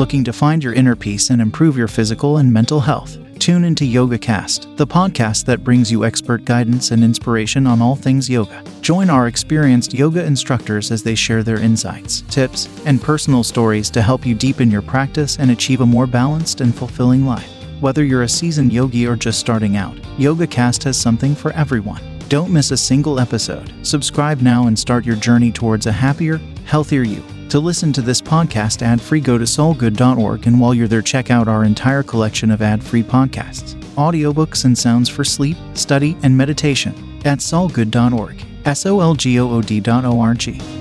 Looking to find your inner peace and improve your physical and mental health? Tune into YogaCast, the podcast that brings you expert guidance and inspiration on all things yoga. Join our experienced yoga instructors as they share their insights, tips, and personal stories to help you deepen your practice and achieve a more balanced and fulfilling life. Whether you're a seasoned yogi or just starting out, YogaCast has something for everyone. Don't miss a single episode. Subscribe now and start your journey towards a happier, healthier you. To listen to this podcast ad free, go to solgood.org, and while you're there, check out our entire collection of ad free podcasts, audiobooks, and sounds for sleep, study, and meditation at solgood.org. S O L G O O D.org.